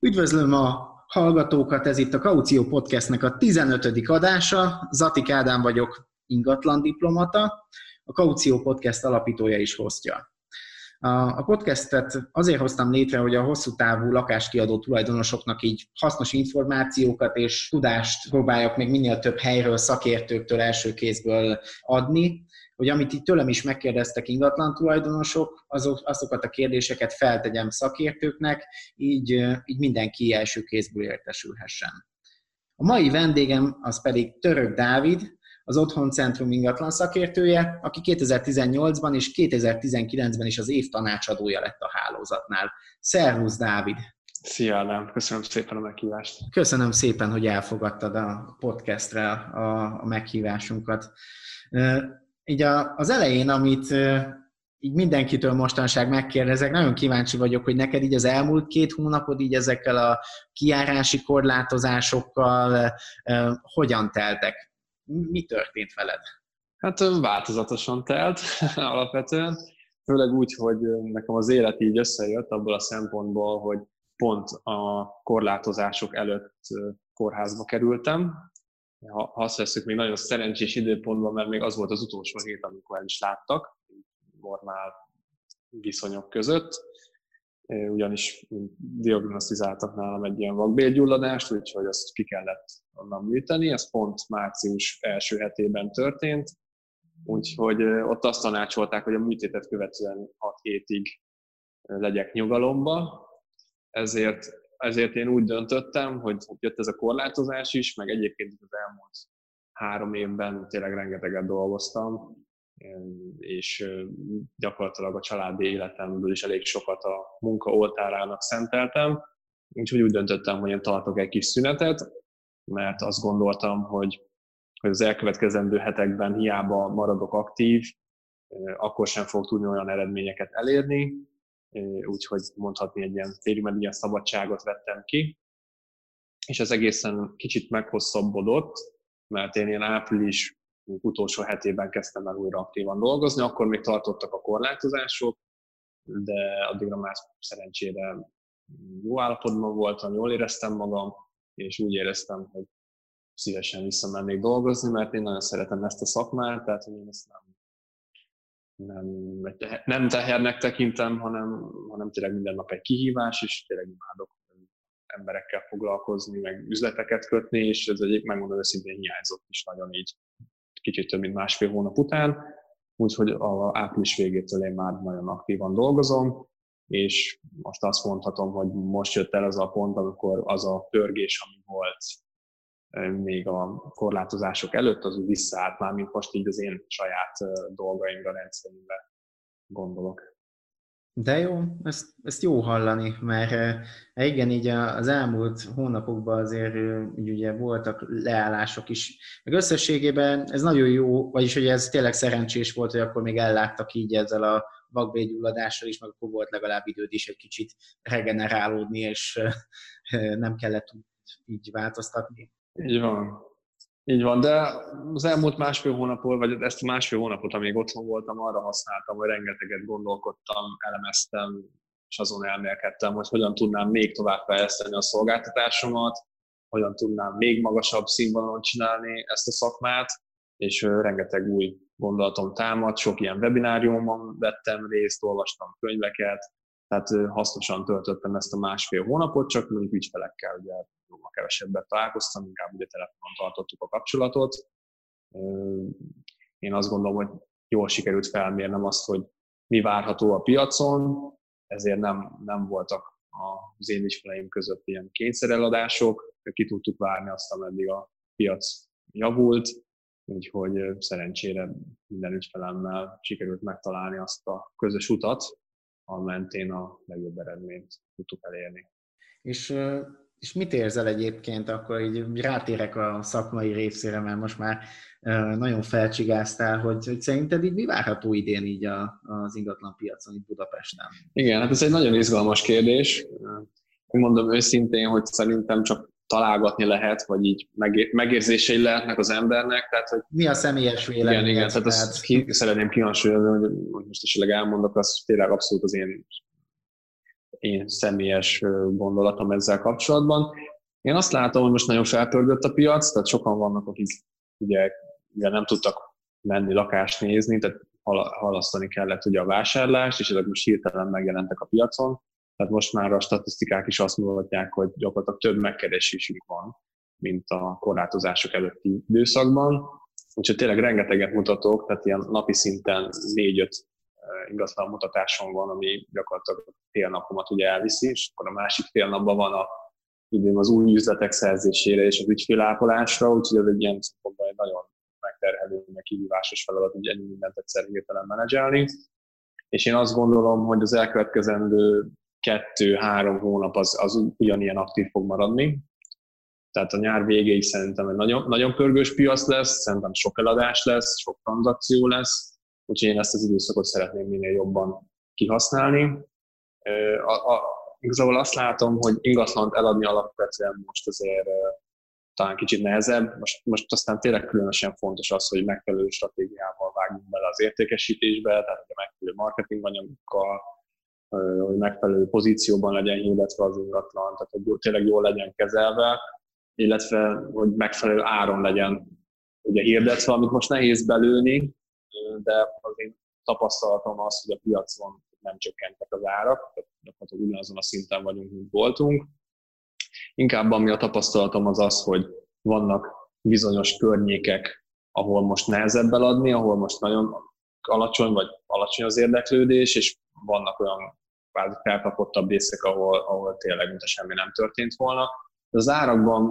Üdvözlöm a hallgatókat, ez itt a Kaució Podcastnek a 15. adása. Zati Ádám vagyok, ingatlan diplomata, a Kaució Podcast alapítója is hoztja. A podcastet azért hoztam létre, hogy a hosszú távú lakáskiadó tulajdonosoknak így hasznos információkat és tudást próbáljak még minél több helyről, szakértőktől, első kézből adni, hogy amit itt tőlem is megkérdeztek ingatlan tulajdonosok, azok, azokat a kérdéseket feltegyem szakértőknek, így, így mindenki első kézből értesülhessen. A mai vendégem az pedig Török Dávid, az Otthon Centrum ingatlan szakértője, aki 2018-ban és 2019-ben is az év tanácsadója lett a hálózatnál. Szervusz, Dávid! Szia, Ádám! Köszönöm szépen a meghívást! Köszönöm szépen, hogy elfogadtad a podcastre a, a meghívásunkat így az elején, amit így mindenkitől mostanság megkérdezek, nagyon kíváncsi vagyok, hogy neked így az elmúlt két hónapod így ezekkel a kiárási korlátozásokkal hogyan teltek? Mi történt veled? Hát változatosan telt alapvetően, főleg úgy, hogy nekem az élet így összejött abból a szempontból, hogy pont a korlátozások előtt kórházba kerültem, ha azt veszük, még nagyon szerencsés időpontban, mert még az volt az utolsó hét, amikor el is láttak, normál viszonyok között, ugyanis diagnosztizáltak nálam egy ilyen vakbélgyulladást, úgyhogy azt ki kellett onnan műteni, ez pont március első hetében történt, úgyhogy ott azt tanácsolták, hogy a műtétet követően 6 hétig legyek nyugalomba, ezért ezért én úgy döntöttem, hogy jött ez a korlátozás is, meg egyébként az elmúlt három évben tényleg rengeteget dolgoztam, és gyakorlatilag a családi életemből is elég sokat a munka oltárának szenteltem, úgyhogy úgy döntöttem, hogy én tartok egy kis szünetet, mert azt gondoltam, hogy, hogy az elkövetkezendő hetekben hiába maradok aktív, akkor sem fog tudni olyan eredményeket elérni, úgyhogy mondhatni egy ilyen félig ilyen szabadságot vettem ki, és ez egészen kicsit meghosszabbodott, mert én ilyen április utolsó hetében kezdtem el újra aktívan dolgozni, akkor még tartottak a korlátozások, de addigra már szerencsére jó állapotban voltam, jól éreztem magam, és úgy éreztem, hogy szívesen visszamennék dolgozni, mert én nagyon szeretem ezt a szakmát, tehát hogy én ezt nem nem, nem tehernek tekintem, hanem, hanem tényleg minden nap egy kihívás, és tényleg imádok emberekkel foglalkozni, meg üzleteket kötni, és ez egyik, megmondom őszintén, hiányzott is nagyon így kicsit több mint másfél hónap után, úgyhogy a április végétől én már nagyon aktívan dolgozom, és most azt mondhatom, hogy most jött el az a pont, amikor az a pörgés, ami volt még a korlátozások előtt, az úgy visszaállt már, mint most így az én saját dolgaimra, rendszerimre gondolok. De jó, ezt, ezt jó hallani, mert igen, így az elmúlt hónapokban azért így ugye voltak leállások is. Meg összességében ez nagyon jó, vagyis hogy ez tényleg szerencsés volt, hogy akkor még elláttak így ezzel a vakbégyulladással is, meg akkor volt legalább időd is egy kicsit regenerálódni, és nem kellett így változtatni. Így van. Így van, de az elmúlt másfél hónapot, vagy ezt a másfél hónapot, amíg otthon voltam, arra használtam, hogy rengeteget gondolkodtam, elemeztem, és azon elmélkedtem, hogy hogyan tudnám még tovább fejleszteni a szolgáltatásomat, hogyan tudnám még magasabb színvonalon csinálni ezt a szakmát, és rengeteg új gondolatom támad, sok ilyen webináriumon vettem részt, olvastam könyveket, tehát hasznosan töltöttem ezt a másfél hónapot, csak mondjuk ügyfelekkel ugye jóval kevesebbet találkoztam, inkább ugye telefonon tartottuk a kapcsolatot. Én azt gondolom, hogy jól sikerült felmérnem azt, hogy mi várható a piacon, ezért nem, nem voltak az én ügyfeleim között ilyen kényszereladások, ki tudtuk várni azt, ameddig a piac javult, úgyhogy szerencsére minden ügyfelemmel sikerült megtalálni azt a közös utat, a mentén a legjobb eredményt tudtuk elérni. És, és mit érzel egyébként, akkor így rátérek a szakmai részére, mert most már nagyon felcsigáztál, hogy, hogy szerinted így mi várható idén így a, az ingatlan piacon itt Budapesten? Igen, hát ez egy nagyon izgalmas kérdés. mondom őszintén, hogy szerintem csak találgatni lehet, vagy így megérzései lehetnek az embernek. Tehát, hogy Mi a személyes vélemény? Igen, igen, tehát azt ki, szeretném kihangsúlyozni, hogy most esetleg elmondok, az tényleg abszolút az én, én személyes gondolatom ezzel kapcsolatban. Én azt látom, hogy most nagyon felpörgött a piac, tehát sokan vannak, akik ugye, ugye nem tudtak menni lakást nézni, tehát halasztani kellett ugye a vásárlást, és ezek most hirtelen megjelentek a piacon. Tehát most már a statisztikák is azt mutatják, hogy gyakorlatilag több megkeresésünk van, mint a korlátozások előtti időszakban. Úgyhogy tényleg rengeteget mutatok, tehát ilyen napi szinten négy-öt ingatlan mutatáson van, ami gyakorlatilag fél napomat ugye elviszi, és akkor a másik fél napban van a idén az új üzletek szerzésére és az ügyfélápolásra, úgyhogy ez egy ilyen szempontból egy nagyon megterhelő, meg kihívásos feladat, hogy ennyi mindent egyszer hirtelen menedzselni. És én azt gondolom, hogy az elkövetkezendő kettő-három hónap az, az ugyanilyen aktív fog maradni. Tehát a nyár végéig szerintem egy nagyon, nagyon pörgős piac lesz, szerintem sok eladás lesz, sok tranzakció lesz, úgyhogy én ezt az időszakot szeretném minél jobban kihasználni. A, a, igazából azt látom, hogy ingatlant eladni alapvetően most azért talán kicsit nehezebb. Most, most aztán tényleg különösen fontos az, hogy megfelelő stratégiával vágjunk bele az értékesítésbe, tehát a megfelelő marketinganyagokkal, hogy megfelelő pozícióban legyen hirdetve az ingatlan, tehát hogy tényleg jól legyen kezelve, illetve hogy megfelelő áron legyen ugye hirdetve, amit most nehéz belőni, de az én tapasztalatom az, hogy a piacon nem csökkentek az árak, tehát gyakorlatilag ugyanazon a szinten vagyunk, mint voltunk. Inkább ami a tapasztalatom az az, hogy vannak bizonyos környékek, ahol most nehezebb eladni, ahol most nagyon alacsony vagy alacsony az érdeklődés, és vannak olyan kvázi felkapottabb részek, ahol, ahol tényleg mint semmi nem történt volna. Az árakban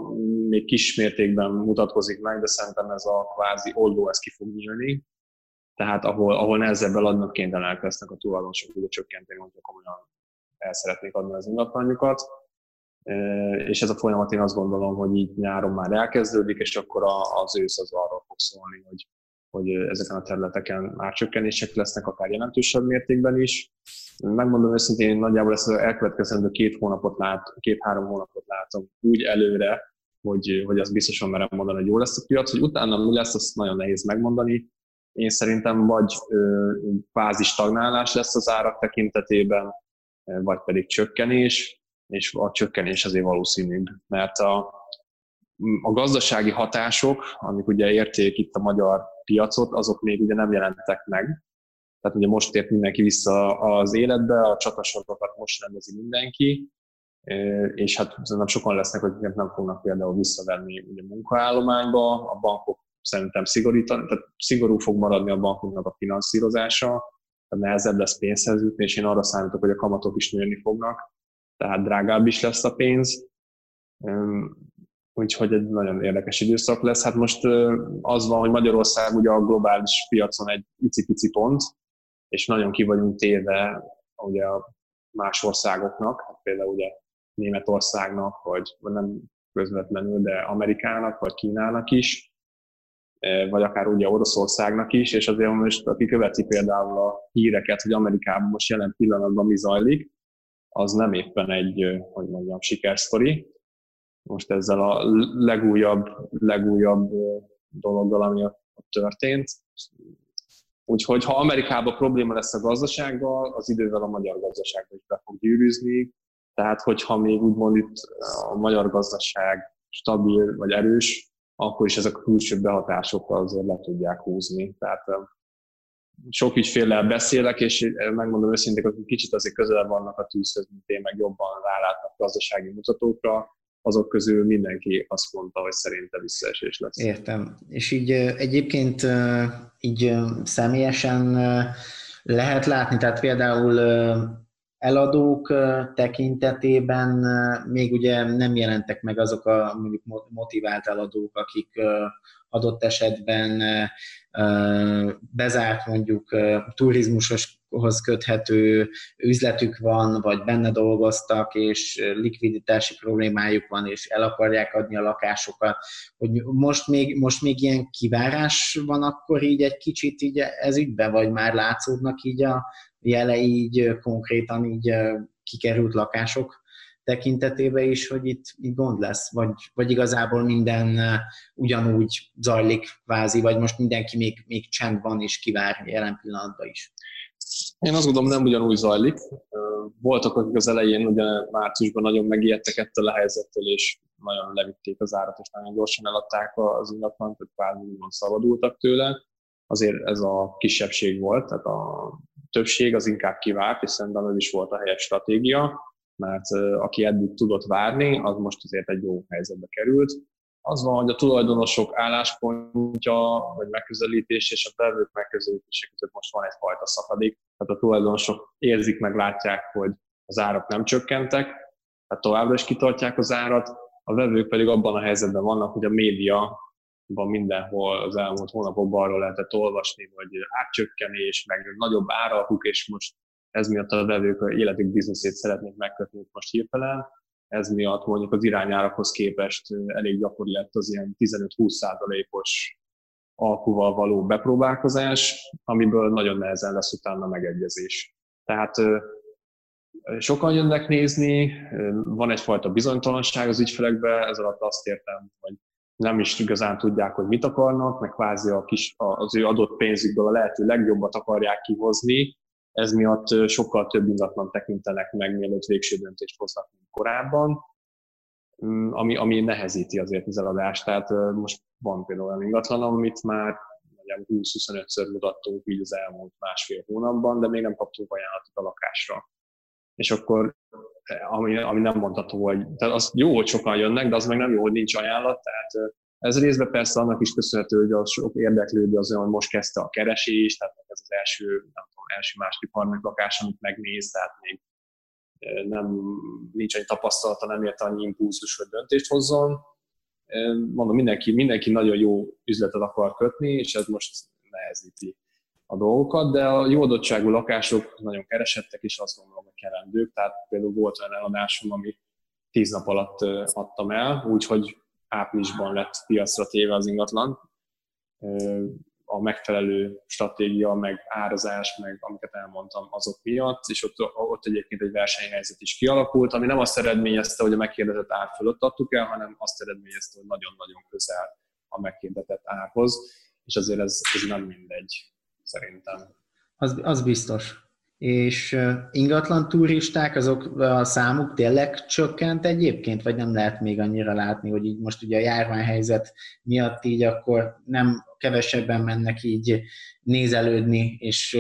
még kis mértékben mutatkozik meg, de szerintem ez a kvázi oldó, ez ki fog nyílni. Tehát ahol, ahol nehezebb eladnak, kénytelenek lesznek a tulajdonosok ugye csökkenteni, hogyha komolyan el szeretnék adni az ingatlanjukat. És ez a folyamat én azt gondolom, hogy így nyáron már elkezdődik, és akkor az ősz az arról fog szólni, hogy hogy ezeken a területeken már csökkenések lesznek, akár jelentősebb mértékben is. Megmondom őszintén, én nagyjából ezt az elkövetkezendő két hónapot lát, két-három hónapot látom úgy előre, hogy, hogy azt biztosan merem mondani, hogy jó lesz a piac, hogy utána mi lesz, azt nagyon nehéz megmondani. Én szerintem vagy kvázi stagnálás lesz az árak tekintetében, vagy pedig csökkenés, és a csökkenés azért valószínűbb, mert a, a gazdasági hatások, amik ugye érték itt a magyar piacot, azok még ugye nem jelentek meg. Tehát ugye most ért mindenki vissza az életbe, a csatasorokat most rendezi mindenki, és hát szerintem sokan lesznek, hogy nem fognak például visszavenni ugye munkaállományba, a bankok szerintem szigorítani, tehát szigorú fog maradni a bankoknak a finanszírozása, tehát nehezebb lesz pénzhez jutni, és én arra számítok, hogy a kamatok is nőni fognak, tehát drágább is lesz a pénz. Úgyhogy egy nagyon érdekes időszak lesz. Hát most az van, hogy Magyarország ugye a globális piacon egy icipici pont, és nagyon ki vagyunk téve ugye más országoknak, hát például ugye Németországnak, vagy nem közvetlenül, de Amerikának, vagy Kínának is, vagy akár ugye Oroszországnak is, és azért most, aki követi például a híreket, hogy Amerikában most jelen pillanatban mi zajlik, az nem éppen egy, hogy mondjam, sikersztori, most ezzel a legújabb, legújabb dologgal, ami ott történt. Úgyhogy ha Amerikában probléma lesz a gazdasággal, az idővel a magyar gazdaságban is be fog gyűrűzni. Tehát, hogyha még úgymond itt a magyar gazdaság stabil vagy erős, akkor is ezek a külső behatásokkal azért le tudják húzni. Tehát sok ügyféllel beszélek, és megmondom őszintén, hogy kicsit azért közelebb vannak a tűzhöz, mint én, meg jobban rálátnak gazdasági mutatókra, azok közül mindenki azt mondta, hogy szerinte visszaesés lesz. Értem. És így egyébként így személyesen lehet látni, tehát például eladók tekintetében még ugye nem jelentek meg azok a mondjuk motivált eladók, akik adott esetben bezárt mondjuk turizmushoz köthető üzletük van, vagy benne dolgoztak, és likviditási problémájuk van, és el akarják adni a lakásokat, hogy most még, most még ilyen kivárás van akkor így egy kicsit így ez ügyben, vagy már látszódnak így a jelei így konkrétan így kikerült lakások tekintetében is, hogy itt, itt gond lesz, vagy, vagy igazából minden ugyanúgy zajlik vázi, vagy most mindenki még, még csend van és kivár jelen pillanatban is. Én azt gondolom, nem ugyanúgy zajlik. Voltak, akik az elején, ugye márciusban nagyon megijedtek ettől a helyzettől, és nagyon levitték az árat, és nagyon gyorsan eladták az ingatlant, hogy kvázi úgymond szabadultak tőle. Azért ez a kisebbség volt, tehát a többség az inkább kivárt, és szerintem ez is volt a helyes stratégia, mert aki eddig tudott várni, az most azért egy jó helyzetbe került. Az van, hogy a tulajdonosok álláspontja, vagy megközelítés és a vevők megközelítése között most van egyfajta szakadék. Tehát a tulajdonosok érzik, meg látják, hogy az árak nem csökkentek, tehát továbbra is kitartják az árat, a vevők pedig abban a helyzetben vannak, hogy a média van mindenhol az elmúlt hónapokban arról lehetett olvasni, hogy átcsökkenés, meg nagyobb árakuk, és most ez miatt a vevők életük bizniszét szeretnék megkötni most hirtelen. Ez miatt mondjuk az irányárakhoz képest elég gyakori lett az ilyen 15-20 százalékos alkuval való bepróbálkozás, amiből nagyon nehezen lesz utána megegyezés. Tehát sokan jönnek nézni, van egyfajta bizonytalanság az ügyfelekbe, ez alatt azt értem, hogy nem is igazán tudják, hogy mit akarnak, meg kvázi a kis, az ő adott pénzükből a lehető legjobbat akarják kihozni, ez miatt sokkal több ingatlan tekintenek meg, mielőtt végső döntést hoznak, mint korábban, mm, ami, ami nehezíti azért az eladást. Tehát most van például olyan ingatlan, amit már 20-25-ször mutattunk így az elmúlt másfél hónapban, de még nem kaptunk ajánlatot a lakásra. És akkor ami, ami nem mondható, hogy tehát az jó, hogy sokan jönnek, de az meg nem jó, hogy nincs ajánlat, tehát ez részben persze annak is köszönhető, hogy a sok érdeklődő az olyan, hogy most kezdte a keresést, tehát ez az első, nem tudom, első, második, harmadik lakás, amit megnéz, tehát még nem, nincs egy tapasztalata, nem ért annyi impulzus, hogy döntést hozzon. Mondom, mindenki, mindenki nagyon jó üzletet akar kötni, és ez most nehezíti a dolgokat, de a jó adottságú lakások nagyon keresettek, és azt gondolom, hogy kelendők. Tehát például volt olyan eladásom, ami tíz nap alatt adtam el, úgyhogy áprilisban lett piacra téve az ingatlan. A megfelelő stratégia, meg árazás, meg amiket elmondtam azok miatt, és ott, ott egyébként egy versenyhelyzet is kialakult, ami nem azt eredményezte, hogy a megkérdezett ár fölött adtuk el, hanem azt eredményezte, hogy nagyon-nagyon közel a megkérdezett árhoz, és azért ez, ez nem mindegy szerintem. Az, az biztos. És ingatlan turisták, azok a számuk tényleg csökkent egyébként, vagy nem lehet még annyira látni, hogy így most ugye a járványhelyzet miatt így akkor nem kevesebben mennek így nézelődni, és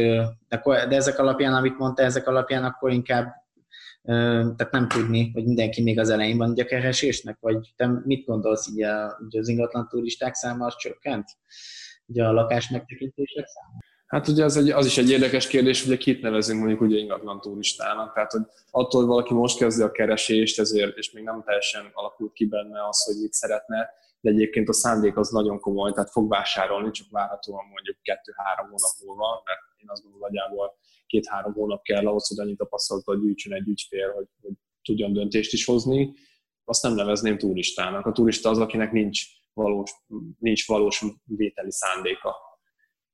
de, de ezek alapján, amit mondta, ezek alapján akkor inkább tehát nem tudni, hogy mindenki még az elején van a keresésnek, vagy te mit gondolsz, így, a, így az ingatlan turisták száma az csökkent? Ugye a lakás megtekintések száma? Hát ugye az, egy, az is egy érdekes kérdés, hogy kit nevezünk mondjuk ugye ingatlan turistának. Tehát, hogy attól, hogy valaki most kezdi a keresést, ezért, és még nem teljesen alakult ki benne az, hogy mit szeretne, de egyébként a szándék az nagyon komoly, tehát fog vásárolni, csak várhatóan mondjuk kettő-három hónap múlva, mert én azt gondolom, nagyjából két-három hónap kell ahhoz, hogy annyi tapasztalatot gyűjtsön egy ügyfél, hogy, hogy tudjon döntést is hozni. Azt nem nevezném turistának. A turista az, akinek nincs valós, nincs valós vételi szándéka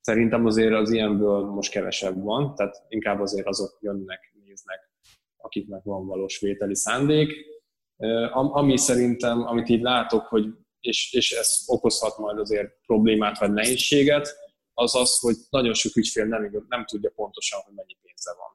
Szerintem azért az ilyenből most kevesebb van, tehát inkább azért azok jönnek, néznek, akiknek van valós vételi szándék. Ami szerintem, amit így látok, hogy és, és ez okozhat majd azért problémát vagy nehézséget, az az, hogy nagyon sok ügyfél nem, nem tudja pontosan, hogy mennyi pénze van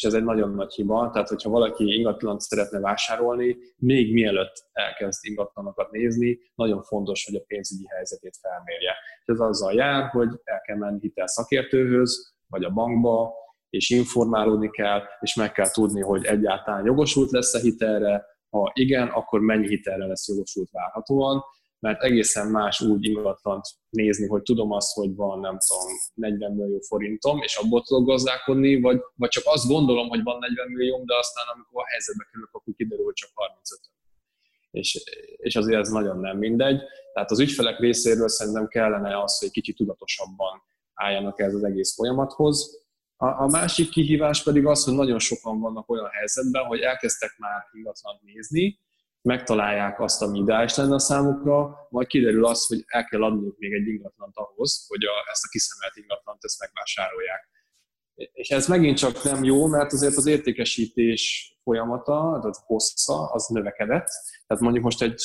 és ez egy nagyon nagy hiba. Tehát, hogyha valaki ingatlant szeretne vásárolni, még mielőtt elkezd ingatlanokat nézni, nagyon fontos, hogy a pénzügyi helyzetét felmérje. És ez azzal jár, hogy el kell menni hitel szakértőhöz, vagy a bankba, és informálódni kell, és meg kell tudni, hogy egyáltalán jogosult lesz a hitelre, ha igen, akkor mennyi hitelre lesz jogosult várhatóan, mert egészen más úgy ingatlant nézni, hogy tudom azt, hogy van, nem tudom, 40 millió forintom, és abból tudok gazdálkodni, vagy, vagy csak azt gondolom, hogy van 40 millió, de aztán amikor a helyzetbe kerülök, akkor kiderül, hogy csak 35 és, és azért ez nagyon nem mindegy. Tehát az ügyfelek részéről szerintem kellene az, hogy kicsit tudatosabban álljanak ez az egész folyamathoz. A, a másik kihívás pedig az, hogy nagyon sokan vannak olyan helyzetben, hogy elkezdtek már ingatlant nézni, megtalálják azt, ami ideális lenne a számukra, majd kiderül az, hogy el kell adniuk még egy ingatlant ahhoz, hogy a, ezt a kiszemelt ingatlant ezt megvásárolják. És ez megint csak nem jó, mert azért az értékesítés folyamata, tehát hossza, az növekedett. Tehát mondjuk most egy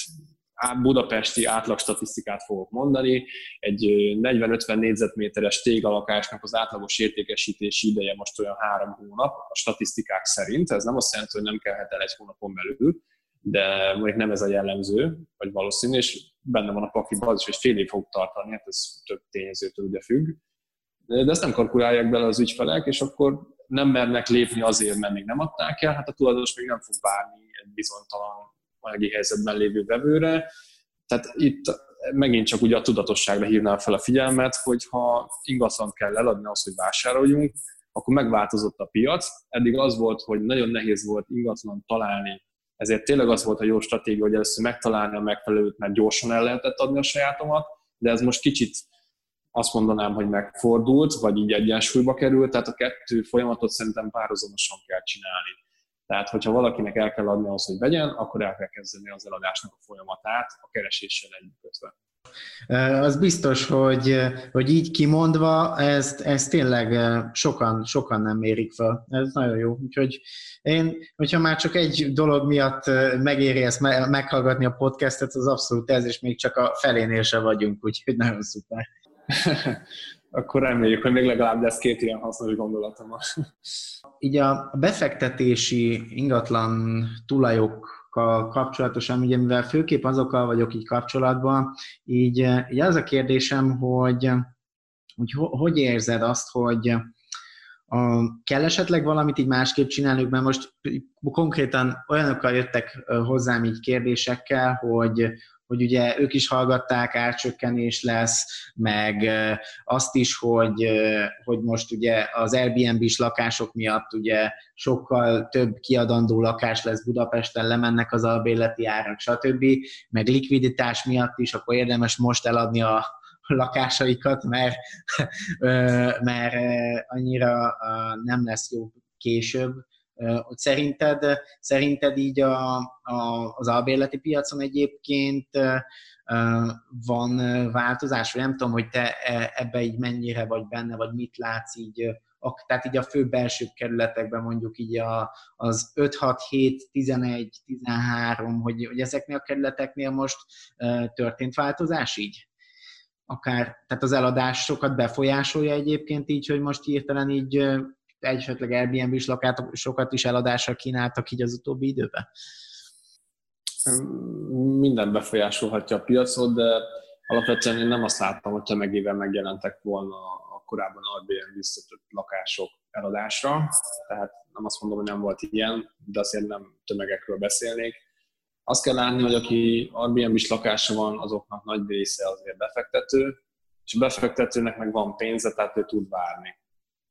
budapesti átlag statisztikát fogok mondani, egy 40-50 négyzetméteres téglalakásnak az átlagos értékesítési ideje most olyan három hónap a statisztikák szerint. Ez nem azt jelenti, hogy nem kellhet el egy hónapon belül, de mondjuk nem ez a jellemző, vagy valószínű, és benne van a pakiban az is, hogy fél év fog tartani, hát ez több tényezőtől ugye függ. De ezt nem kalkulálják bele az ügyfelek, és akkor nem mernek lépni azért, mert még nem adták el, hát a tulajdonos még nem fog várni egy bizonytalan anyagi helyzetben lévő vevőre. Tehát itt megint csak ugye a tudatosságra hívnám fel a figyelmet, hogy ha ingatlan kell eladni az, hogy vásároljunk, akkor megváltozott a piac. Eddig az volt, hogy nagyon nehéz volt ingatlan találni, ezért tényleg az volt a jó stratégia, hogy először megtalálni a megfelelőt, mert gyorsan el lehetett adni a sajátomat, de ez most kicsit azt mondanám, hogy megfordult, vagy így egyensúlyba került, tehát a kettő folyamatot szerintem párhuzamosan kell csinálni. Tehát, hogyha valakinek el kell adni ahhoz, hogy vegyen, akkor el kell kezdeni az eladásnak a folyamatát a kereséssel együtt. Az biztos, hogy, hogy így kimondva, ezt, ezt tényleg sokan, sokan nem mérik fel. Ez nagyon jó. Úgyhogy én, hogyha már csak egy dolog miatt megéri ezt meghallgatni a podcastet, az abszolút ez, és még csak a felénél se vagyunk, úgyhogy nagyon szuper. Akkor reméljük, hogy még legalább lesz két ilyen hasznos gondolatom. Így a befektetési ingatlan tulajokkal kapcsolatosan, ugye mivel főképp azokkal vagyok így kapcsolatban, így, így az a kérdésem, hogy, hogy hogy érzed azt, hogy a, kell esetleg valamit így másképp csinálni, mert most konkrétan olyanokkal jöttek hozzám így kérdésekkel, hogy, hogy ugye ők is hallgatták, árcsökkenés lesz, meg azt is, hogy, hogy most ugye az Airbnb-s lakások miatt ugye sokkal több kiadandó lakás lesz Budapesten, lemennek az albérleti árak, stb. Meg likviditás miatt is, akkor érdemes most eladni a, lakásaikat, mert, mert annyira nem lesz jó később hogy szerinted, szerinted így a, a, az albérleti piacon egyébként van változás, vagy nem tudom, hogy te e, ebbe így mennyire vagy benne, vagy mit látsz így, tehát így a fő belső kerületekben mondjuk így a, az 5, 6, 7, 11, 13, hogy, hogy ezeknél a kerületeknél most történt változás így? Akár, tehát az eladásokat befolyásolja egyébként így, hogy most hirtelen így esetleg Airbnb-s lakásokat is eladásra kínáltak így az utóbbi időben? Minden befolyásolhatja a piacot, de alapvetően én nem azt láttam, hogy tömegével megjelentek volna a korábban Airbnb biztosított lakások eladásra, tehát nem azt mondom, hogy nem volt ilyen, de azért nem tömegekről beszélnék. Azt kell látni, hogy aki Airbnb-s lakása van, azoknak nagy része azért befektető, és a befektetőnek meg van pénze, tehát ő tud várni.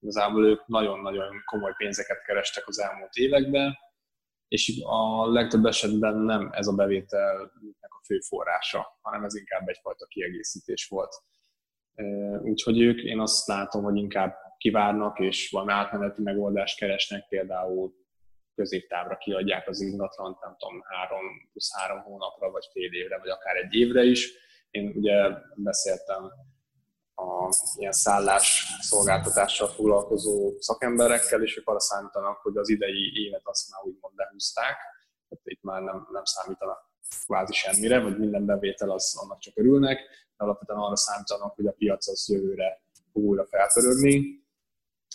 Igazából ők nagyon-nagyon komoly pénzeket kerestek az elmúlt években, és a legtöbb esetben nem ez a bevételnek a fő forrása, hanem ez inkább egyfajta kiegészítés volt. Úgyhogy ők, én azt látom, hogy inkább kivárnak, és valami átmeneti megoldást keresnek, például középtávra kiadják az ingatlant, nem tudom, három plusz három hónapra, vagy fél évre, vagy akár egy évre is. Én ugye beszéltem a ilyen szállás szolgáltatással foglalkozó szakemberekkel, és ők arra számítanak, hogy az idei évet azt már úgymond lehúzták, tehát itt már nem, nem számítanak kvázi semmire, vagy minden bevétel az annak csak örülnek, de alapvetően arra számítanak, hogy a piac az jövőre fog újra felpörögni,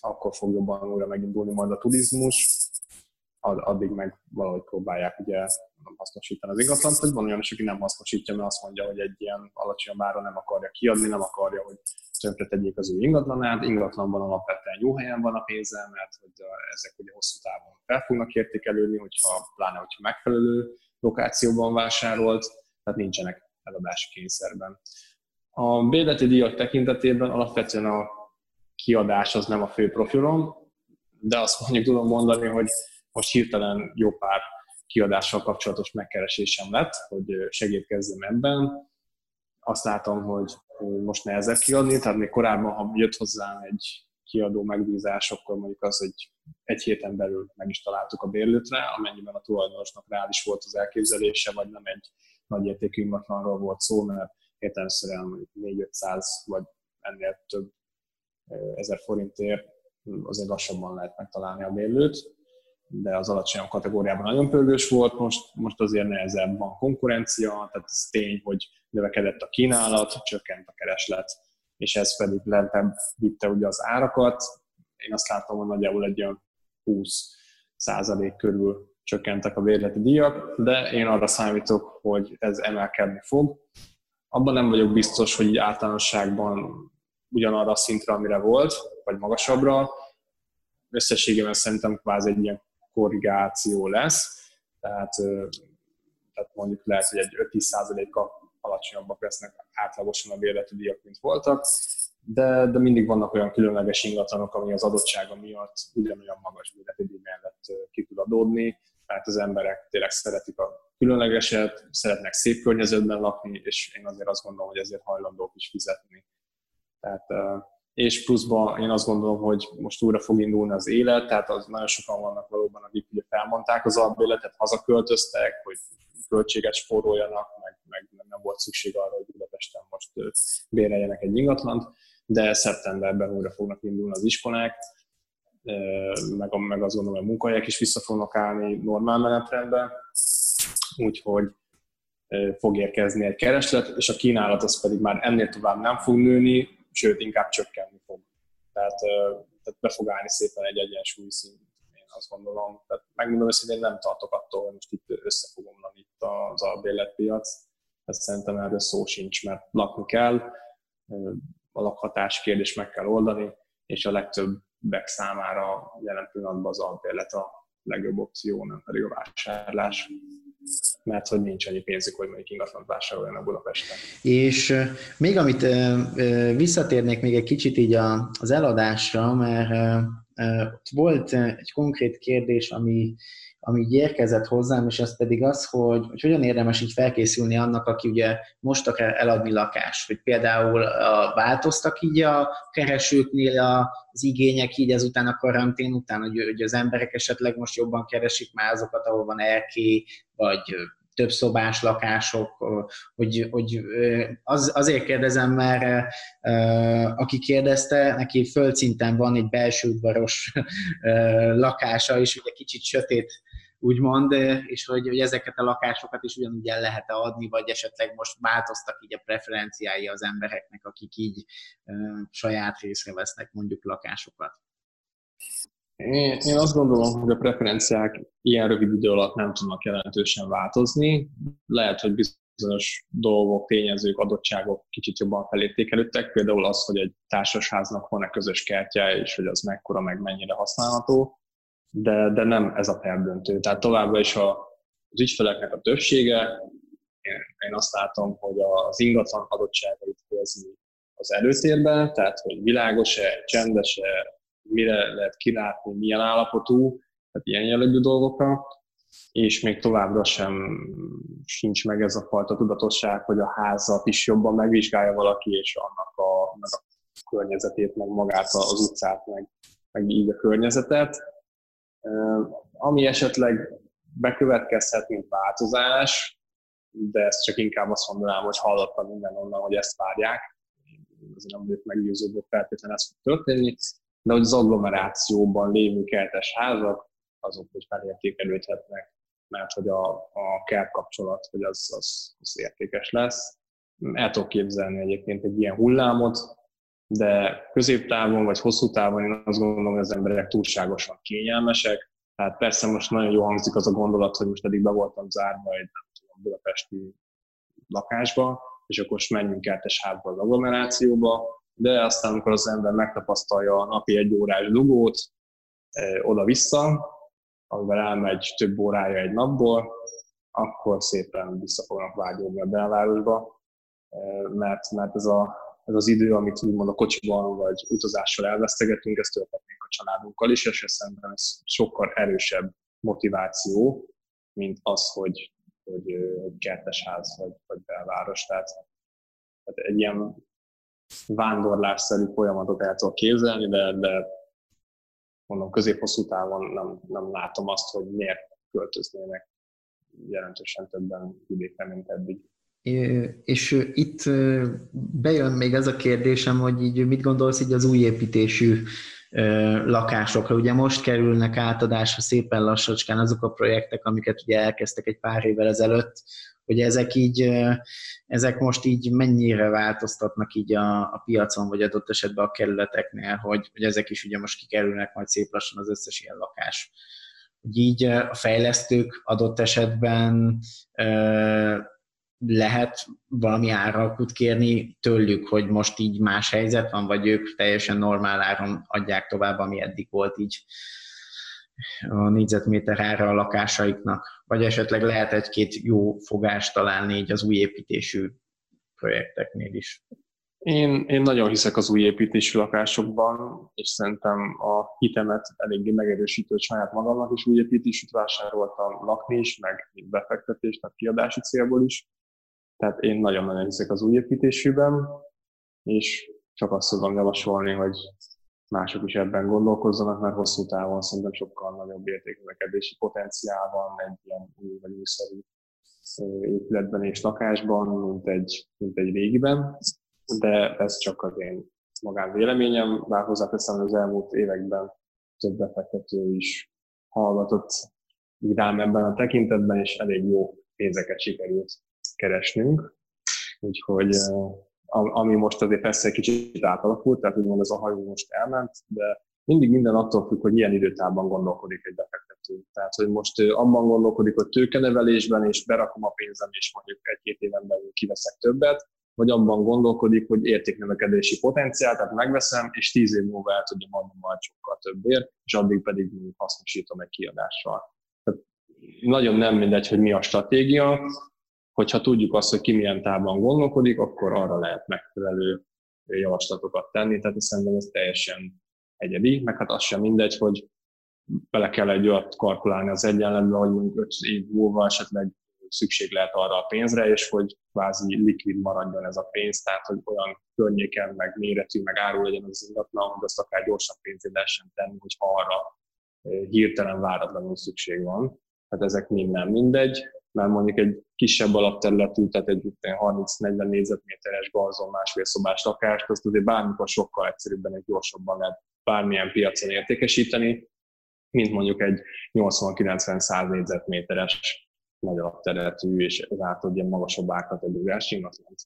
akkor fog jobban újra megindulni majd a turizmus, addig meg valahogy próbálják ugye nem hasznosítani az ingatlant, vagy van olyan is, aki nem hasznosítja, mert azt mondja, hogy egy ilyen alacsony áron nem akarja kiadni, nem akarja, hogy tönkre tegyék az ő ingatlanát, ingatlanban alapvetően jó helyen van a pénze, mert hogy ezek ugye hosszú távon fel fognak értékelődni, hogyha, pláne hogyha megfelelő lokációban vásárolt, tehát nincsenek eladási kényszerben. A bérleti díjak tekintetében alapvetően a kiadás az nem a fő profilom, de azt mondjuk tudom mondani, hogy most hirtelen jó pár kiadással kapcsolatos megkeresésem lett, hogy segítkezzem ebben. Azt látom, hogy most nehezebb kiadni, tehát még korábban, ha jött hozzám egy kiadó megbízás, akkor mondjuk az, hogy egy héten belül meg is találtuk a bérlőtre, amennyiben a tulajdonosnak reális volt az elképzelése, vagy nem egy nagy értékű ingatlanról volt szó, mert értelemszerűen mondjuk 4-500 vagy ennél több ezer forintért azért lassabban lehet megtalálni a bérlőt, de az alacsonyabb kategóriában nagyon pörgős volt, most, most azért nehezebb van konkurencia, tehát ez tény, hogy növekedett a kínálat, csökkent a kereslet, és ez pedig lentebb vitte ugye az árakat. Én azt látom, hogy nagyjából egy olyan 20 százalék körül csökkentek a bérleti díjak, de én arra számítok, hogy ez emelkedni fog. Abban nem vagyok biztos, hogy így általánosságban ugyanarra a szintre, amire volt, vagy magasabbra. Összességében szerintem kvázi egy ilyen korrigáció lesz, tehát, tehát mondjuk lehet, hogy egy 5-10%-kal alacsonyabbak lesznek átlagosan a bérleti díjak, mint voltak, de, de mindig vannak olyan különleges ingatlanok, ami az adottsága miatt ugyanolyan magas bérleti díj mellett ki tud adódni, tehát az emberek tényleg szeretik a különlegeset, szeretnek szép környezetben lakni, és én azért azt gondolom, hogy ezért hajlandók is fizetni. Tehát, és pluszban én azt gondolom, hogy most újra fog indulni az élet, tehát az nagyon sokan vannak valóban, akik ugye felmondták az albéletet, hazaköltöztek, hogy költséget spóroljanak, meg, meg nem volt szükség arra, hogy Budapesten most béreljenek egy ingatlant, de szeptemberben újra fognak indulni az iskolák, meg, meg azt gondolom, hogy a munkahelyek is vissza fognak állni normál menetrendben, úgyhogy fog érkezni egy kereslet, és a kínálat az pedig már ennél tovább nem fog nőni, sőt, inkább csökkenni fog. Tehát, tehát be fog állni szépen egy egyensúly szint, én azt gondolom. Tehát megmondom hogy én nem tartok attól, hogy most itt össze fog omlani itt az albérletpiac. Tehát szerintem erről szó sincs, mert lakni kell, a lakhatás kérdés meg kell oldani, és a legtöbbek számára jelen pillanatban az albérlet a legjobb opció, nem pedig a vásárlás mert hogy nincs annyi pénzük, hogy mondjuk ingatlant vásároljanak Budapesten. És még amit visszatérnék még egy kicsit így az eladásra, mert volt egy konkrét kérdés, ami, ami így érkezett hozzám, és az pedig az, hogy, hogy hogyan érdemes így felkészülni annak, aki ugye most akar eladni lakást, hogy például a, változtak így a keresőknél az igények így ezután a karantén után, hogy, hogy az emberek esetleg most jobban keresik már azokat, ahol van erkély, vagy több szobás lakások, hogy, hogy az, azért kérdezem, mert aki kérdezte, neki földszinten van egy belső udvaros lakása, és ugye kicsit sötét úgymond, és hogy, hogy ezeket a lakásokat is ugyanúgy el lehet adni, vagy esetleg most változtak így a preferenciái az embereknek, akik így saját részre vesznek mondjuk lakásokat. Én, én azt gondolom, hogy a preferenciák ilyen rövid idő alatt nem tudnak jelentősen változni. Lehet, hogy bizonyos dolgok, tényezők, adottságok kicsit jobban felértékelődtek, például az, hogy egy társasháznak van-e közös kertje, és hogy az mekkora, meg mennyire használható, de, de nem ez a perdöntő. Tehát továbbra is a, az ügyfeleknek a többsége, én, én azt látom, hogy az ingatlan adottságait helyezni az előtérbe, tehát hogy világos-e, csendes-e, mire lehet kilátni, milyen állapotú, tehát ilyen jellegű dolgokra, és még továbbra sem sincs meg ez a fajta tudatosság, hogy a házat is jobban megvizsgálja valaki, és annak a, meg a környezetét, meg magát az utcát, meg, meg így a környezetet. Ami esetleg bekövetkezhet, mint változás, de ezt csak inkább azt mondanám, hogy hallottam minden onnan, hogy ezt várják. Azért nem vagyok meggyőződve, feltétlenül ez fog történni, de hogy az agglomerációban lévő kertes házak, azok hogy felértékelődhetnek, mert hogy a, a kert kapcsolat, hogy az, az, az értékes lesz. El tudok képzelni egyébként egy ilyen hullámot, de középtávon vagy hosszú távon én azt gondolom, hogy az emberek túlságosan kényelmesek. Tehát persze most nagyon jó hangzik az a gondolat, hogy most eddig be voltam zárva egy nem tudom, budapesti lakásba, és akkor most menjünk kertes házba az agglomerációba, de aztán, amikor az ember megtapasztalja a napi egy órás dugót oda-vissza, amivel elmegy több órája egy napból, akkor szépen vissza fognak vágyódni a belvárosba, mert, mert ez, a, ez az idő, amit úgymond a kocsiban vagy utazással elvesztegetünk, ezt tölthetnénk a családunkkal is, és szerintem ez sokkal erősebb motiváció, mint az, hogy, hogy, hogy kertesház vagy, vagy belváros. Tehát, tehát egy ilyen vándorlásszerű folyamatot el tudok képzelni, de, de mondom, közép-hosszú távon nem, nem látom azt, hogy miért költöznének jelentősen többen vidékre, mint eddig. És itt bejön még ez a kérdésem, hogy így mit gondolsz így az új építésű lakásokra. Ugye most kerülnek átadásra szépen lassacskán azok a projektek, amiket ugye elkezdtek egy pár évvel ezelőtt, hogy ezek így, ezek most így mennyire változtatnak így a, a piacon, vagy adott esetben a kerületeknél, hogy, hogy ezek is ugye most kikerülnek majd szép lassan az összes ilyen lakás. Hogy így a fejlesztők adott esetben lehet valami áralkut kérni tőlük, hogy most így más helyzet van, vagy ők teljesen normál áron adják tovább, ami eddig volt így a négyzetméter ára a lakásaiknak, vagy esetleg lehet egy-két jó fogást találni így az új építésű projekteknél is. Én, én nagyon hiszek az új építésű lakásokban, és szerintem a hitemet eléggé megerősítő, saját magamnak is új építésűt vásároltam lakni is, meg befektetés, meg kiadási célból is. Tehát én nagyon-nagyon hiszek az új építésűben, és csak azt tudom javasolni, hogy mások is ebben gondolkozzanak, mert hosszú távon szerintem sokkal nagyobb értéknövekedési potenciál van egy ilyen új vagy újszerű épületben és lakásban, mint egy, mint egy régiben, de ez csak az én magán véleményem, bár hozzáteszem, hogy az elmúlt években több befektető is hallgatott rám ebben a tekintetben, és elég jó pénzeket sikerült keresnünk. Úgyhogy ami most azért persze egy kicsit átalakult, tehát úgymond ez a hajó most elment, de mindig minden attól függ, hogy milyen időtában gondolkodik egy befektető. Tehát, hogy most abban gondolkodik, hogy tőkenevelésben, és berakom a pénzem, és mondjuk egy-két éven belül kiveszek többet, vagy abban gondolkodik, hogy értéknövekedési potenciál, tehát megveszem, és tíz év múlva el tudja adni majd sokkal többért, és addig pedig hasznosítom egy kiadással. Tehát nagyon nem mindegy, hogy mi a stratégia, hogyha tudjuk azt, hogy ki milyen távban gondolkodik, akkor arra lehet megfelelő javaslatokat tenni, tehát szerintem ez teljesen egyedi, meg hát az sem mindegy, hogy bele kell egy olyat kalkulálni az egyenletbe, hogy mondjuk 5 év múlva esetleg szükség lehet arra a pénzre, és hogy kvázi likvid maradjon ez a pénz, tehát hogy olyan környéken, meg méretű, meg áru legyen az ingatlan, hogy azt akár gyorsan pénzé lehessen tenni, hogy arra hirtelen váratlanul szükség van. Tehát ezek mind nem mindegy mert mondjuk egy kisebb alapterületű, tehát egy 30-40 négyzetméteres garzon másfél szobás lakást, azt azért bármikor sokkal egyszerűbben és gyorsabban lehet bármilyen piacon értékesíteni, mint mondjuk egy 80-90-100 négyzetméteres nagy alapterületű és ezáltal ilyen magasabb árkategóriás ingatlant.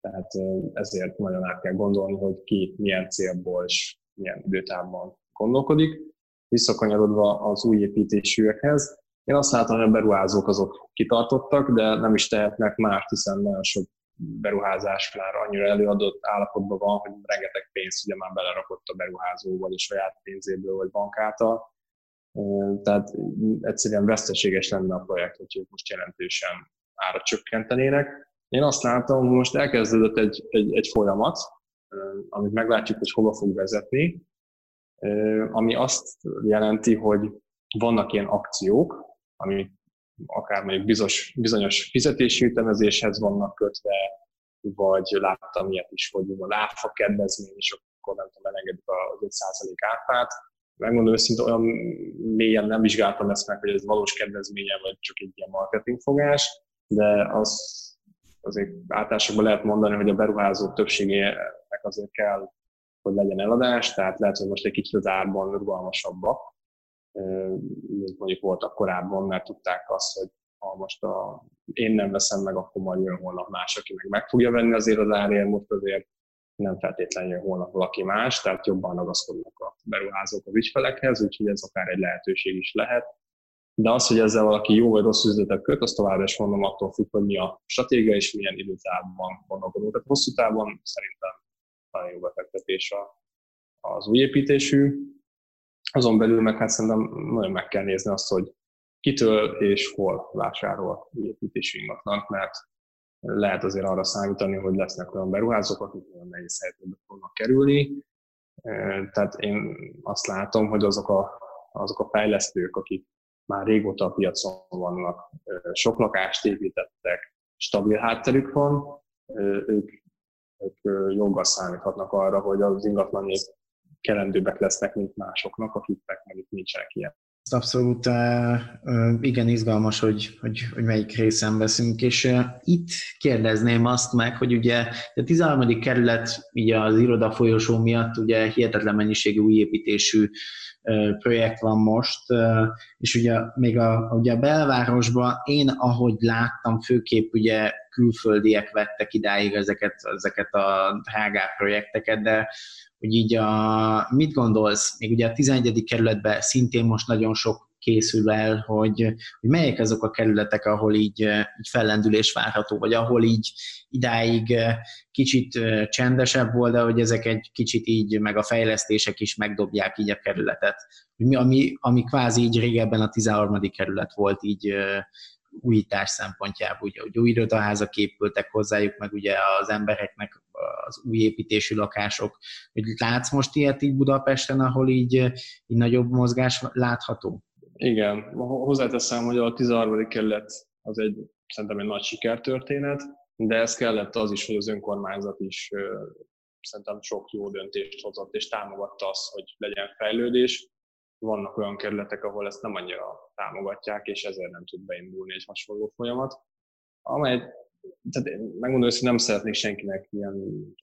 Tehát ezért nagyon át kell gondolni, hogy ki milyen célból és milyen időtávban gondolkodik. Visszakanyarodva az új építésűekhez, én azt látom, hogy a beruházók azok kitartottak, de nem is tehetnek már, hiszen nagyon sok beruházás már annyira előadott állapotban van, hogy rengeteg pénzt ugye már belerakott a beruházó, vagy a saját pénzéből, vagy bankáltal. Tehát egyszerűen veszteséges lenne a projekt, hogy most jelentősen ára csökkentenének. Én azt látom, hogy most elkezdődött egy, egy, egy folyamat, amit meglátjuk, hogy hova fog vezetni, ami azt jelenti, hogy vannak ilyen akciók, ami akár mondjuk bizonyos, bizonyos fizetési ütemezéshez vannak kötve, vagy láttam ilyet is, hogy van áfa kedvezmény, és akkor nem tudom, elengedik az 5% áfát. Megmondom őszintén, olyan mélyen nem vizsgáltam ezt meg, hogy ez valós kedvezménye, vagy csak egy ilyen marketingfogás, de az azért általában lehet mondani, hogy a beruházók többségének azért kell, hogy legyen eladás, tehát lehet, hogy most egy kicsit az árban rugalmasabbak, mint mondjuk voltak korábban, mert tudták azt, hogy ha most a, én nem veszem meg, akkor majd jön holnap más, aki meg meg fogja venni az árért, most azért nem feltétlenül jön holnap valaki más, tehát jobban ragaszkodnak a beruházók az ügyfelekhez, úgyhogy ez akár egy lehetőség is lehet. De az, hogy ezzel valaki jó vagy rossz üzletet köt, azt továbbra is mondom, attól függ, hogy mi a stratégia és milyen időtávban gondolkodunk. Tehát hosszú távon szerintem nagyon jó befektetés az új építésű, azon belül meg hát szerintem nagyon meg kell nézni azt, hogy kitől és hol vásárol építési ingatlant, mert lehet azért arra számítani, hogy lesznek olyan beruházók, akik nagyon nehéz helyzetbe fognak kerülni. Tehát én azt látom, hogy azok a, azok a fejlesztők, akik már régóta a piacon vannak, sok lakást építettek, stabil hátterük van, ők, ők joggal számíthatnak arra, hogy az ingatlan kelendőbbek lesznek, mint másoknak, akiknek mondjuk nincsenek ilyen abszolút igen izgalmas, hogy, hogy, hogy melyik részen veszünk, és itt kérdezném azt meg, hogy ugye a 13. kerület ugye az iroda folyosó miatt ugye hihetetlen mennyiségű újépítésű projekt van most, és ugye még a, ugye a belvárosban én, ahogy láttam, főképp ugye külföldiek vettek idáig ezeket, ezeket a drágább projekteket, de hogy így a, mit gondolsz, még ugye a 11. kerületben szintén most nagyon sok készül el, hogy, hogy melyek azok a kerületek, ahol így, így fellendülés várható, vagy ahol így idáig kicsit csendesebb volt, de hogy ezek egy kicsit így, meg a fejlesztések is megdobják így a kerületet. Ami, ami kvázi így régebben a 13. kerület volt így újítás szempontjából, ugye, hogy új irodaházak épültek hozzájuk, meg ugye az embereknek az új építésű lakások. Hogy látsz most ilyet így Budapesten, ahol így, így nagyobb mozgás látható? Igen, hozzáteszem, hogy a 13. kerület az egy szerintem egy nagy sikertörténet, de ez kellett az is, hogy az önkormányzat is szerintem sok jó döntést hozott, és támogatta azt, hogy legyen fejlődés. Vannak olyan kerületek, ahol ezt nem annyira támogatják, és ezért nem tud beindulni egy hasonló folyamat, amely tehát én megmondom, hogy nem szeretnék senkinek ilyen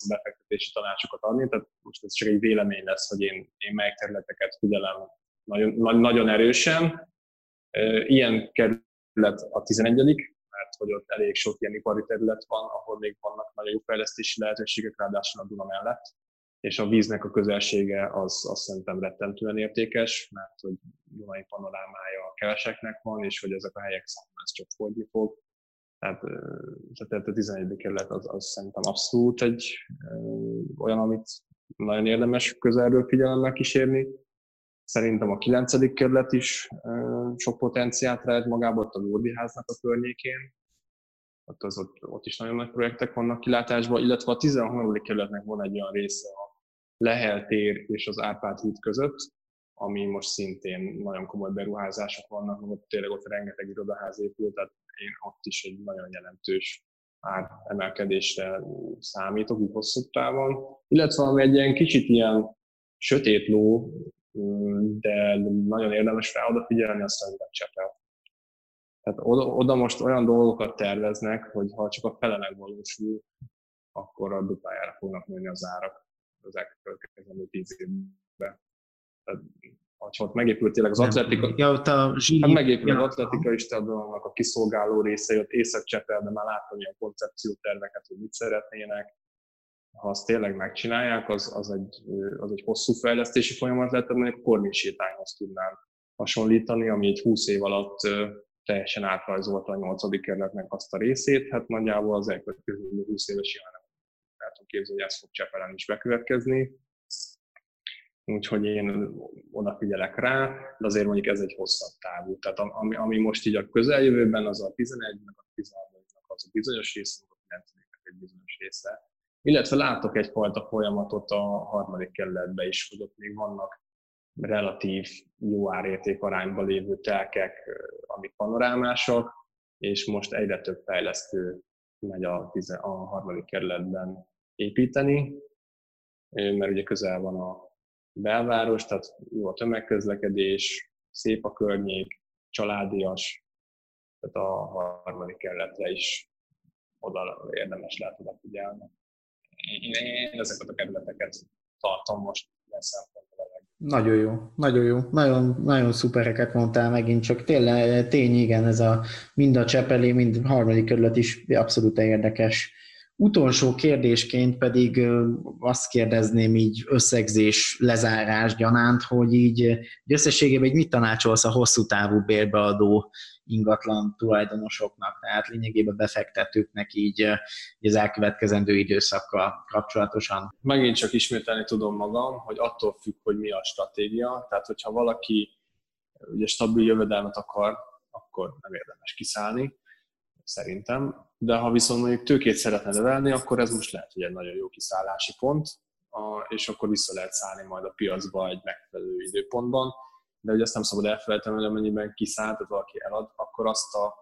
befektetési tanácsokat adni, tehát most ez csak egy vélemény lesz, hogy én, én melyik területeket figyelem nagyon, nagyon erősen. Ilyen kerület a 11 mert hogy ott elég sok ilyen ipari terület van, ahol még vannak nagyon jó fejlesztési lehetőségek, ráadásul a Duna mellett, és a víznek a közelsége az azt szerintem rettentően értékes, mert hogy Dunai panorámája a keveseknek van, és hogy ezek a helyek számára ez csak fordni fog. Tehát, tehát a 11. kerület az, az szerintem abszolút egy olyan, amit nagyon érdemes közelről figyelemmel kísérni. Szerintem a 9. kerület is sok potenciált rejt magából, ott a Górdi háznak a környékén. Ott, az, ott, ott is nagyon nagy projektek vannak kilátásban, illetve a 13. kerületnek van egy olyan része a Lehel tér és az Árpád híd között, ami most szintén nagyon komoly beruházások vannak, ott tényleg ott rengeteg irodaház épült, tehát én ott is egy nagyon jelentős ár emelkedésre számítok, úgy hosszú távon. Illetve ami egy ilyen kicsit ilyen sötét ló, de nagyon érdemes rá odafigyelni, azt szerintem Csepel. Tehát oda, oda most olyan dolgokat terveznek, hogy ha csak a fele megvalósul, akkor a duplájára fognak nőni az árak az elkövetkező tíz évben. Tehát, ha ott megépült tényleg az atletika, ja, ott a zsíri... hát megépült ja. az atletika stadionnak a kiszolgáló része, ott Észak-Csepelben már láttam ilyen koncepcióterveket, hogy mit szeretnének, ha azt tényleg megcsinálják, az, az, egy, az egy hosszú fejlesztési folyamat lehet, mondjuk a Korvin sétányhoz tudnám hasonlítani, ami egy 20 év alatt teljesen átrajzolta a 8. kerületnek azt a részét, hát nagyjából az elkövetkező 20 éves ilyen nem tudom képzelni, hogy ez fog Csepelen is bekövetkezni. Úgyhogy én odafigyelek rá, de azért mondjuk ez egy hosszabb távú. Tehát ami, ami most így a közeljövőben, az a 11 meg a 13 az a bizonyos része, a 9 egy bizonyos része, illetve látok egyfajta folyamatot a harmadik kerületben is, hogy ott még vannak relatív jó árérték arányban lévő telkek, amik panorámások, és most egyre több fejlesztő megy a, a harmadik kerületben építeni, mert ugye közel van a belváros, tehát jó a tömegközlekedés, szép a környék, családias, tehát a harmadik kerületre is oda érdemes lehet oda figyelni én, én ezeket a kerületeket tartom most ilyen szempontból. Nagyon jó, nagyon jó, nagyon, nagyon szupereket mondtál megint, csak tényleg tény, igen, ez a mind a Csepeli, mind a harmadik kerület is abszolút érdekes. Utolsó kérdésként pedig azt kérdezném így összegzés, lezárás gyanánt, hogy így összességében mit tanácsolsz a hosszú távú bérbeadó ingatlan tulajdonosoknak, tehát lényegében befektetőknek így, így az elkövetkezendő időszakkal kapcsolatosan. Megint csak ismételni tudom magam, hogy attól függ, hogy mi a stratégia, tehát hogyha valaki ugye stabil jövedelmet akar, akkor nem érdemes kiszállni, szerintem. De ha viszont mondjuk tőkét szeretne növelni, akkor ez most lehet, hogy egy nagyon jó kiszállási pont, és akkor vissza lehet szállni majd a piacba egy megfelelő időpontban de ugye azt nem szabad elfelejteni, hogy amennyiben kiszállt, tehát valaki elad, akkor azt a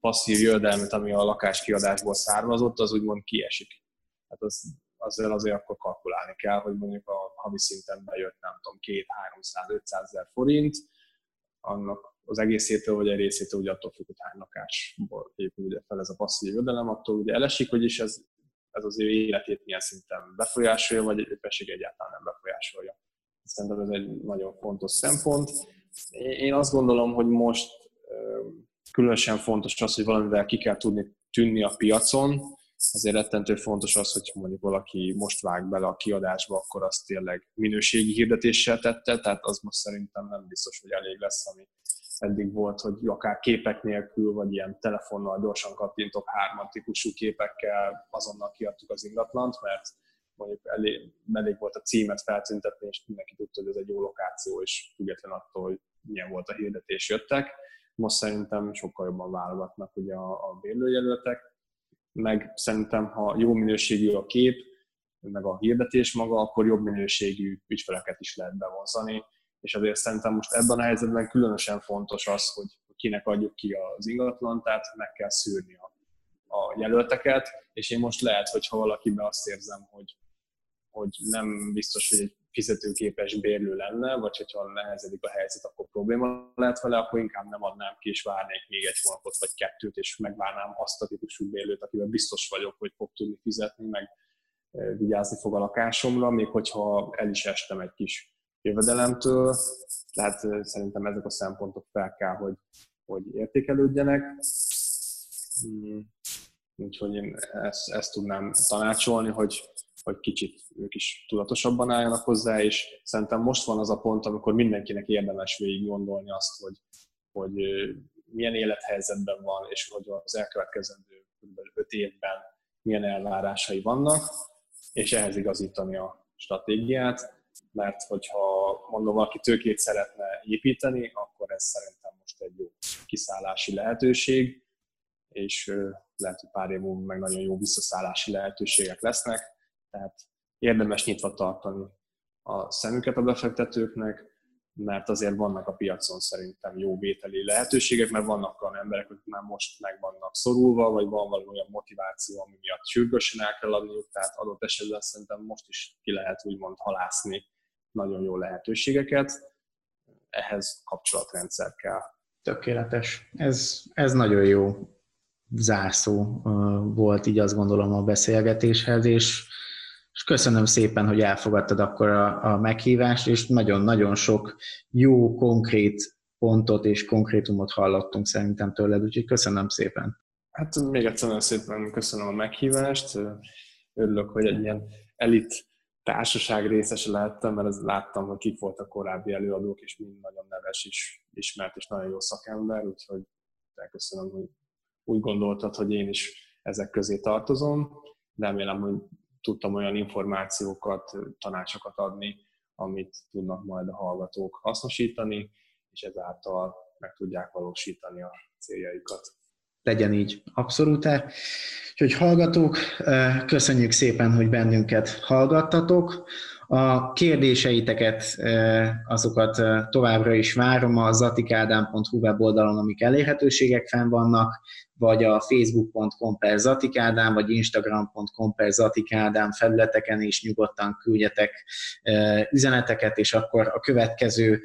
passzív jövedelmet, ami a lakáskiadásból származott, az úgymond kiesik. Hát az, azzal azért akkor kalkulálni kell, hogy mondjuk a havi szinten bejött, nem tudom, 2 300 500 ezer forint, annak az egészétől vagy egy részétől ugye attól függ, hogy hány lakásból épül ugye fel ez a passzív jövedelem, attól ugye elesik, hogy is ez, ez az ő életét milyen szinten befolyásolja, vagy pedig egyáltalán nem befolyásolja. Szerintem ez egy nagyon fontos szempont. Én azt gondolom, hogy most különösen fontos az, hogy valamivel ki kell tudni tűnni a piacon, ezért rettentő fontos az, hogy mondjuk valaki most vág bele a kiadásba, akkor azt tényleg minőségi hirdetéssel tette, tehát az most szerintem nem biztos, hogy elég lesz, ami eddig volt, hogy akár képek nélkül, vagy ilyen telefonnal gyorsan kattintok hárman típusú képekkel azonnal kiadtuk az ingatlant, mert mondjuk elég, elég volt a címet feltüntetni, és mindenki tudta, hogy ez egy jó lokáció, és független attól, hogy milyen volt a hirdetés, jöttek. Most szerintem sokkal jobban válogatnak ugye a, a bérlőjelöltek, meg szerintem, ha jó minőségű a kép, meg a hirdetés maga, akkor jobb minőségű ügyfeleket is lehet bevonzani, és azért szerintem most ebben a helyzetben különösen fontos az, hogy kinek adjuk ki az ingatlan, tehát meg kell szűrni a, a jelölteket, és én most lehet, hogy ha valakiben azt érzem, hogy, hogy nem biztos, hogy egy fizetőképes bérlő lenne, vagy hogyha nehezedik a helyzet, akkor probléma lehet vele, akkor inkább nem adnám ki, és várnék még egy hónapot vagy kettőt, és megvárnám azt a típusú bérlőt, akivel biztos vagyok, hogy fog tudni fizetni, meg e, vigyázni fog a lakásomra, még hogyha el is estem egy kis jövedelemtől, tehát e, szerintem ezek a szempontok fel kell, hogy, hogy értékelődjenek. Hmm. Úgyhogy én ezt, ezt tudnám tanácsolni, hogy hogy kicsit ők is tudatosabban álljanak hozzá, és szerintem most van az a pont, amikor mindenkinek érdemes végig gondolni azt, hogy, hogy milyen élethelyzetben van, és hogy az elkövetkezendő kb. 5 évben milyen elvárásai vannak, és ehhez igazítani a stratégiát, mert hogyha mondom, valaki tőkét szeretne építeni, akkor ez szerintem most egy jó kiszállási lehetőség, és lehet, hogy pár év múlva meg nagyon jó visszaszállási lehetőségek lesznek, tehát érdemes nyitva tartani a szemüket a befektetőknek, mert azért vannak a piacon szerintem jó vételi lehetőségek, mert vannak olyan emberek, akik már most meg vannak szorulva, vagy van valami olyan motiváció, ami miatt sürgősen el kell adniuk, tehát adott esetben szerintem most is ki lehet úgymond halászni nagyon jó lehetőségeket. Ehhez kapcsolatrendszer kell. Tökéletes. Ez, ez nagyon jó zárszó volt, így azt gondolom a beszélgetéshez, és és köszönöm szépen, hogy elfogadtad akkor a, a meghívást, és nagyon-nagyon sok jó, konkrét pontot és konkrétumot hallottunk szerintem tőled, úgyhogy köszönöm szépen. Hát még egyszer nagyon szépen köszönöm a meghívást, örülök, hogy egy ilyen elit társaság részese lehettem, mert láttam, hogy kik voltak korábbi előadók, és mind nagyon neves is ismert, és nagyon jó szakember, úgyhogy köszönöm, hogy úgy gondoltad, hogy én is ezek közé tartozom. Remélem, hogy tudtam olyan információkat, tanácsokat adni, amit tudnak majd a hallgatók hasznosítani, és ezáltal meg tudják valósítani a céljaikat. Legyen így, abszolút. Úgyhogy hallgatók, köszönjük szépen, hogy bennünket hallgattatok. A kérdéseiteket, azokat továbbra is várom a zatikádám.hu weboldalon, amik elérhetőségek fenn vannak, vagy a facebook.com per zatikádám, vagy instagram.com per zatikádám felületeken is nyugodtan küldjetek üzeneteket, és akkor a következő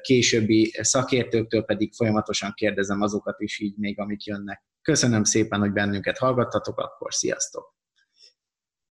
későbbi szakértőktől pedig folyamatosan kérdezem azokat is így még, amik jönnek. Köszönöm szépen, hogy bennünket hallgattatok, akkor sziasztok!